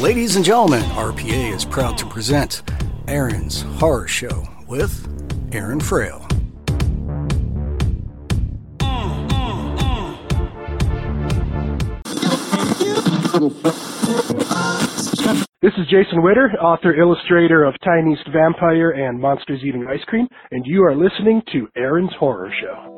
Ladies and gentlemen, RPA is proud to present Aaron's Horror Show with Aaron Frail. This is Jason Witter, author illustrator of Tiniest Vampire and Monsters Eating Ice Cream, and you are listening to Aaron's Horror Show.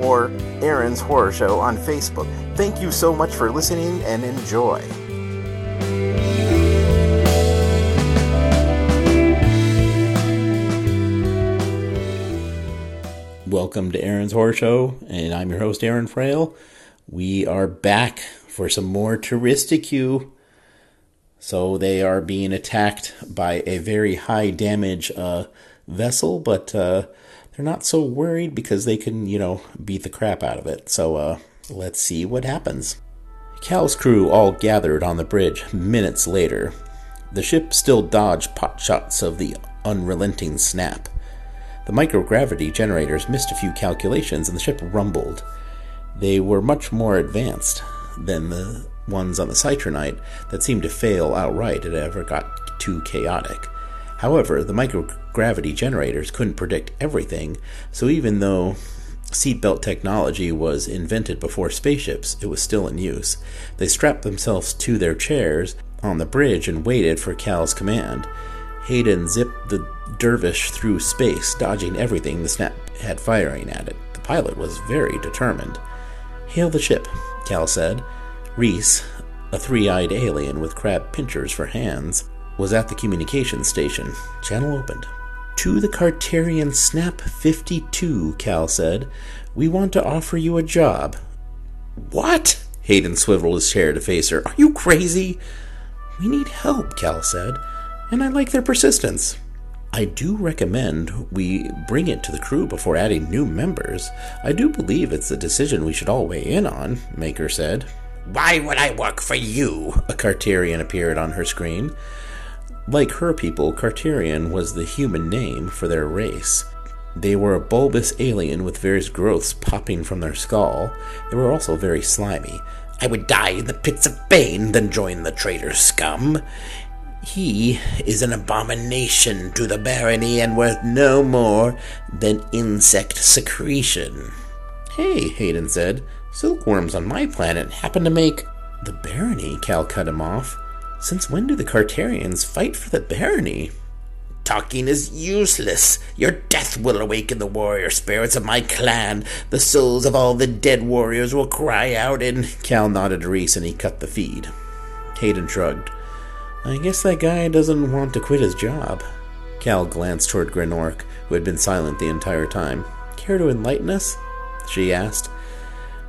or Aaron's Horror Show on Facebook. Thank you so much for listening and enjoy. Welcome to Aaron's Horror Show, and I'm your host, Aaron Frail. We are back for some more Touristicue. So they are being attacked by a very high damage uh, vessel, but uh, they're not so worried because they can, you know, beat the crap out of it. So uh, let's see what happens. Cal's crew all gathered on the bridge minutes later. The ship still dodged pot shots of the unrelenting snap. The microgravity generators missed a few calculations and the ship rumbled. They were much more advanced than the ones on the Citronite that seemed to fail outright if it ever got too chaotic. However, the microgravity generators couldn't predict everything, so even though seatbelt technology was invented before spaceships, it was still in use. They strapped themselves to their chairs on the bridge and waited for Cal's command. Hayden zipped the dervish through space, dodging everything the snap had firing at it. The pilot was very determined. Hail the ship, Cal said. Reese, a three eyed alien with crab pinchers for hands, was at the communications station. Channel opened. To the Carterian Snap 52, Cal said. We want to offer you a job. What? Hayden swiveled his chair to face her. Are you crazy? We need help, Cal said, and I like their persistence. I do recommend we bring it to the crew before adding new members. I do believe it's a decision we should all weigh in on, Maker said. Why would I work for you? A Carterian appeared on her screen. Like her people, Carterian was the human name for their race. They were a bulbous alien with various growths popping from their skull. They were also very slimy. I would die in the pits of Bane than join the traitor scum. He is an abomination to the barony and worth no more than insect secretion. Hey, Hayden said, silkworms on my planet happen to make. The barony, Cal cut him off. Since when do the Carterians fight for the barony? Talking is useless. Your death will awaken the warrior spirits of my clan. The souls of all the dead warriors will cry out and. Cal nodded to Reese and he cut the feed. Hayden shrugged. I guess that guy doesn't want to quit his job. Cal glanced toward Granork, who had been silent the entire time. Care to enlighten us? she asked.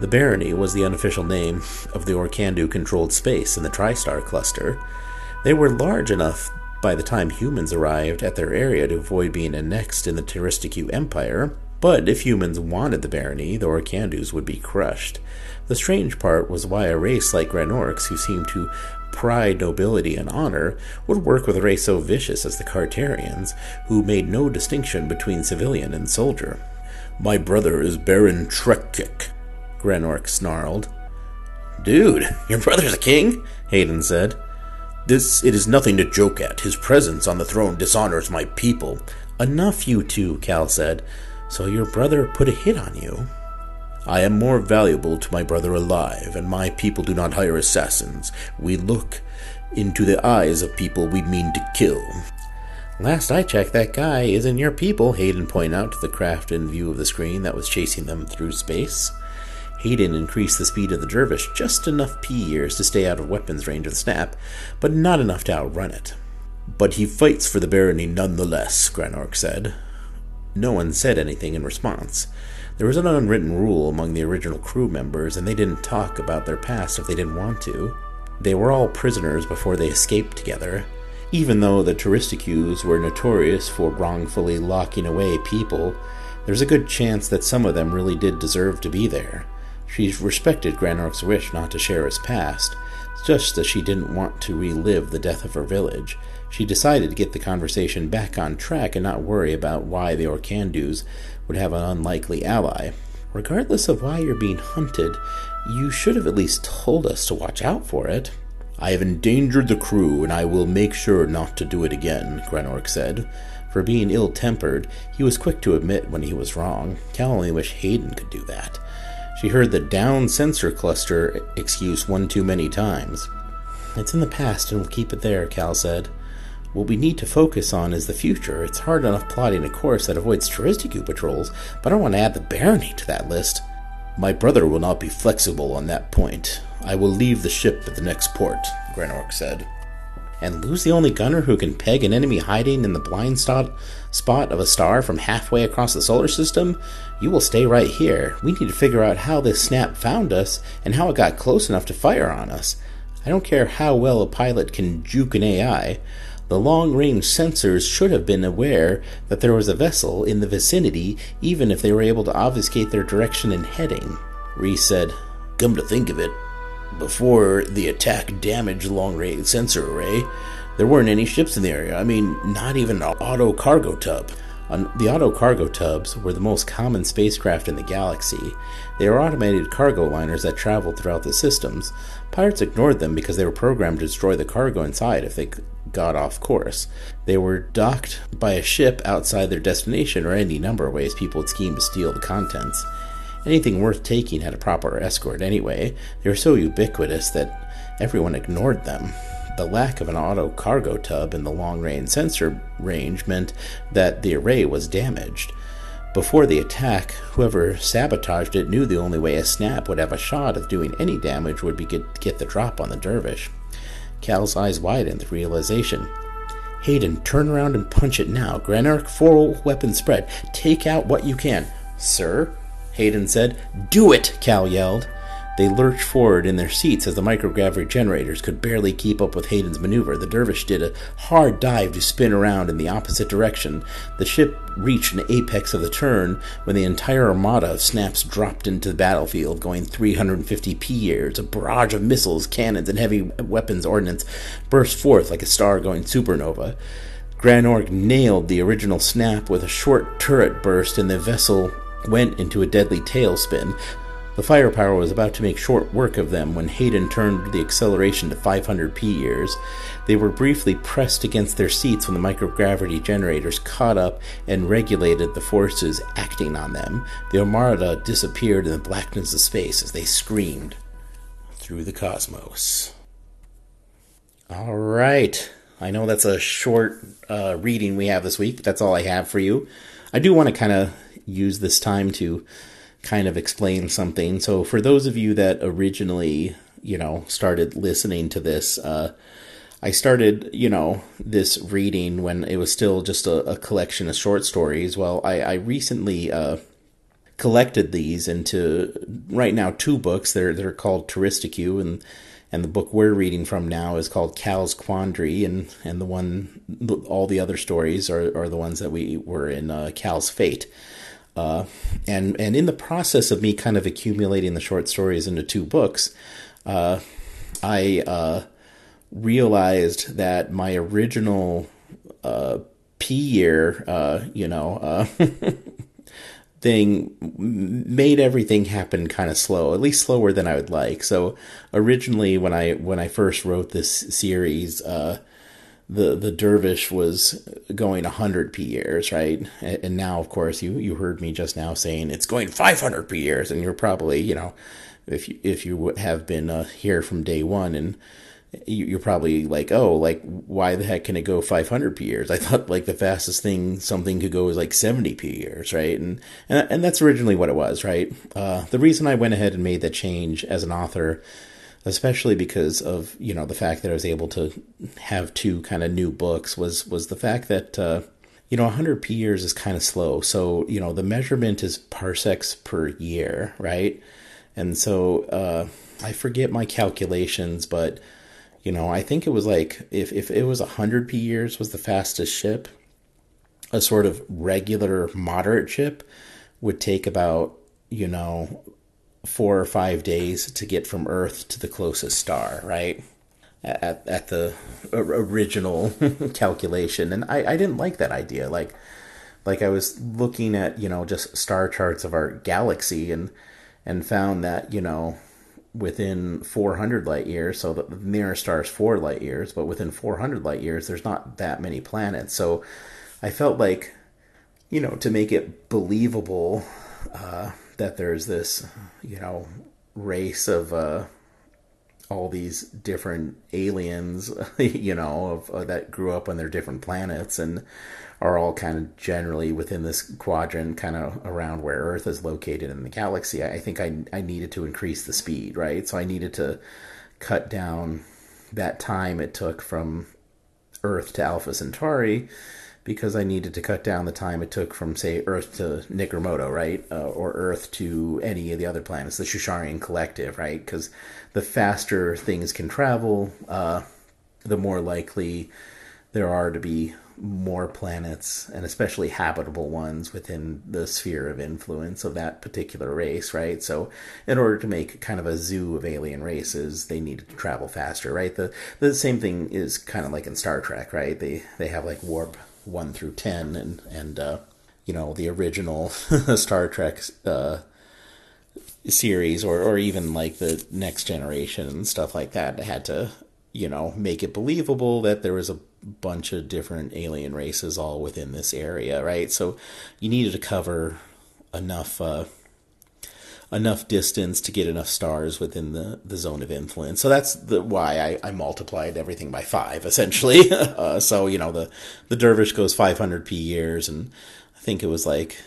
The Barony was the unofficial name of the Orkandu controlled space in the TriStar cluster. They were large enough by the time humans arrived at their area to avoid being annexed in the Touristicue Empire, but if humans wanted the barony, the Orkandus would be crushed. The strange part was why a race like Granorks, who seemed to pride nobility and honor, would work with a race so vicious as the Carterians, who made no distinction between civilian and soldier. My brother is Baron Trekkik, Granork snarled. Dude, your brother's a king? Hayden said. This it is nothing to joke at. His presence on the throne dishonors my people. Enough, you two, Cal said. So your brother put a hit on you? I am more valuable to my brother alive, and my people do not hire assassins. We look into the eyes of people we mean to kill. Last I checked, that guy isn't your people, Hayden pointed out to the craft in view of the screen that was chasing them through space. Hayden increased the speed of the dervish just enough P years to stay out of weapons range of the snap, but not enough to outrun it. But he fights for the barony nonetheless, Granork said. No one said anything in response. There was an unwritten rule among the original crew members, and they didn't talk about their past if they didn't want to. They were all prisoners before they escaped together. Even though the Touristicus were notorious for wrongfully locking away people, there's a good chance that some of them really did deserve to be there. She respected Granork's wish not to share his past, just as she didn't want to relive the death of her village. She decided to get the conversation back on track and not worry about why the Orkandus would have an unlikely ally. Regardless of why you're being hunted, you should have at least told us to watch out for it. I have endangered the crew, and I will make sure not to do it again, Granork said. For being ill tempered, he was quick to admit when he was wrong. Cal only wished Hayden could do that. She heard the down sensor cluster excuse one too many times. It's in the past, and we'll keep it there, Cal said. What we need to focus on is the future. It's hard enough plotting a course that avoids Touristicus patrols, but I don't want to add the barony to that list. My brother will not be flexible on that point. I will leave the ship at the next port, Granork said. And lose the only gunner who can peg an enemy hiding in the blind spot, of a star from halfway across the solar system? You will stay right here. We need to figure out how this snap found us and how it got close enough to fire on us. I don't care how well a pilot can juke an AI. The long range sensors should have been aware that there was a vessel in the vicinity, even if they were able to obfuscate their direction and heading. Reese said, Come to think of it, before the attack damaged long range sensor array, there weren't any ships in the area. I mean, not even an auto cargo tub. The auto cargo tubs were the most common spacecraft in the galaxy. They were automated cargo liners that traveled throughout the systems. Pirates ignored them because they were programmed to destroy the cargo inside if they got off course. They were docked by a ship outside their destination, or any number of ways people would scheme to steal the contents. Anything worth taking had a proper escort anyway. They were so ubiquitous that everyone ignored them. The lack of an auto cargo tub in the long range sensor range meant that the array was damaged. Before the attack, whoever sabotaged it knew the only way a snap would have a shot of doing any damage would be get, get the drop on the dervish. Cal's eyes widened with realization. Hayden, turn around and punch it now. Granork, four weapon spread. Take out what you can. Sir? Hayden said. Do it! Cal yelled. They lurched forward in their seats as the microgravity generators could barely keep up with Hayden's maneuver. The dervish did a hard dive to spin around in the opposite direction. The ship reached an apex of the turn when the entire armada of snaps dropped into the battlefield, going 350 p years. A barrage of missiles, cannons, and heavy weapons ordnance burst forth like a star going supernova. Granork nailed the original snap with a short turret burst, and the vessel went into a deadly tailspin. The firepower was about to make short work of them when Hayden turned the acceleration to 500 p years. They were briefly pressed against their seats when the microgravity generators caught up and regulated the forces acting on them. The Armada disappeared in the blackness of space as they screamed through the cosmos. All right. I know that's a short uh, reading we have this week, but that's all I have for you. I do want to kind of use this time to kind of explain something. So, for those of you that originally, you know, started listening to this, uh, I started, you know, this reading when it was still just a, a collection of short stories. Well, I, I recently uh, collected these into right now two books. They're they're called Touristicus, and and the book we're reading from now is called Cal's Quandary, and and the one all the other stories are are the ones that we were in uh, Cal's Fate. Uh, and and in the process of me kind of accumulating the short stories into two books, uh, I uh, realized that my original uh, P year, uh, you know, uh, thing made everything happen kind of slow, at least slower than I would like. So originally, when I when I first wrote this series, uh, the the dervish was going 100 p years, right? And now, of course, you you heard me just now saying it's going 500 p years, and you're probably you know if you if you have been uh, here from day one and you're probably like, oh, like why the heck can it go 500 p years? I thought like the fastest thing something could go is like 70 p years, right? And and and that's originally what it was, right? Uh, the reason I went ahead and made that change as an author, especially because of you know the fact that I was able to have two kind of new books, was was the fact that. Uh, you know, 100 p years is kind of slow. So, you know, the measurement is parsecs per year, right? And so uh, I forget my calculations, but you know, I think it was like if if it was 100 p years was the fastest ship, a sort of regular moderate ship would take about, you know, 4 or 5 days to get from Earth to the closest star, right? At at the original calculation, and I I didn't like that idea. Like like I was looking at, you know, just star charts of our galaxy and and found that, you know, within 400 light years, so the nearest star is 4 light years, but within 400 light years, there's not that many planets. So I felt like, you know, to make it believable uh, that there's this, you know, race of uh, all these different aliens, you know, of, uh, that grew up on their different planets and are all kind of generally within this quadrant, kind of around where Earth is located in the galaxy. I think I, I needed to increase the speed, right? So I needed to cut down that time it took from Earth to Alpha Centauri because I needed to cut down the time it took from, say, Earth to Nicromoto, right? Uh, or Earth to any of the other planets, the Shusharian Collective, right? Because the faster things can travel, uh, the more likely there are to be more planets and especially habitable ones within the sphere of influence of that particular race, right? So, in order to make kind of a zoo of alien races, they needed to travel faster, right? The the same thing is kind of like in Star Trek, right? They they have like warp one through ten, and and uh, you know the original Star Trek. Uh, series or or even like the next generation and stuff like that had to you know make it believable that there was a bunch of different alien races all within this area, right? So you needed to cover enough uh, enough distance to get enough stars within the, the zone of influence. So that's the why I, I multiplied everything by five essentially. uh, so you know the the dervish goes 500 p years, and I think it was like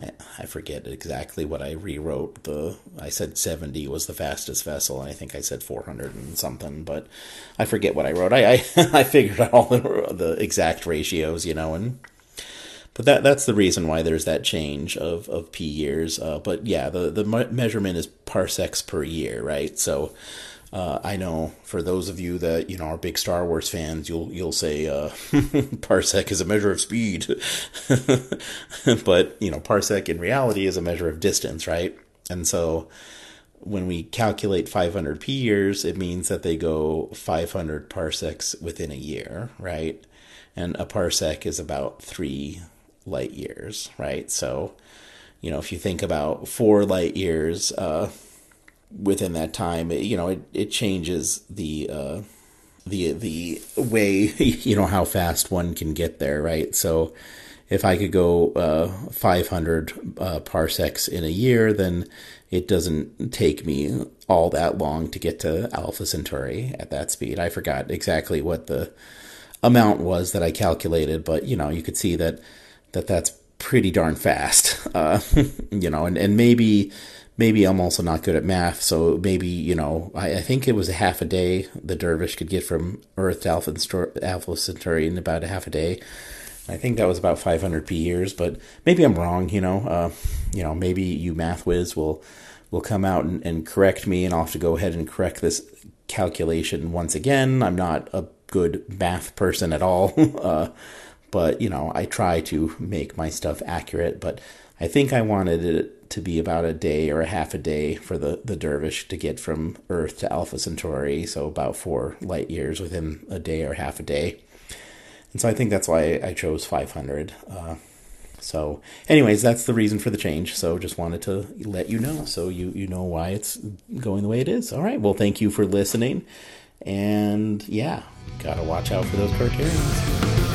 I, I forget exactly what I rewrote. The I said 70 was the fastest vessel, and I think I said 400 and something, but I forget what I wrote. I I, I figured out all the, the exact ratios, you know, and but that that's the reason why there's that change of of p years. Uh, but yeah, the the measurement is parsecs per year, right? So uh, I know for those of you that you know are big Star Wars fans, you'll you'll say uh, parsec is a measure of speed, but you know parsec in reality is a measure of distance, right? And so when we calculate 500 p years, it means that they go 500 parsecs within a year, right? And a parsec is about three light years, right? So, you know, if you think about four light years, uh, within that time, you know, it, it changes the uh, the the way you know how fast one can get there, right? So if I could go uh, 500 uh, parsecs in a year, then it doesn't take me all that long to get to Alpha Centauri at that speed. I forgot exactly what the amount was that I calculated, but you know, you could see that that that's pretty darn fast. Uh, you know, and and maybe maybe I'm also not good at math, so maybe you know I, I, think it was a half a day the dervish could get from Earth to Alpha, Alpha Centauri in about a half a day. I think that was about 500 p years, but maybe I'm wrong. You know, uh, you know, maybe you math whiz will will come out and, and correct me, and I'll have to go ahead and correct this calculation once again. I'm not a good math person at all, uh, but you know, I try to make my stuff accurate. But I think I wanted it to be about a day or a half a day for the, the dervish to get from Earth to Alpha Centauri, so about four light years within a day or half a day. And so I think that's why I chose 500. Uh, So, anyways, that's the reason for the change. So, just wanted to let you know so you you know why it's going the way it is. All right. Well, thank you for listening. And yeah, gotta watch out for those cartoons.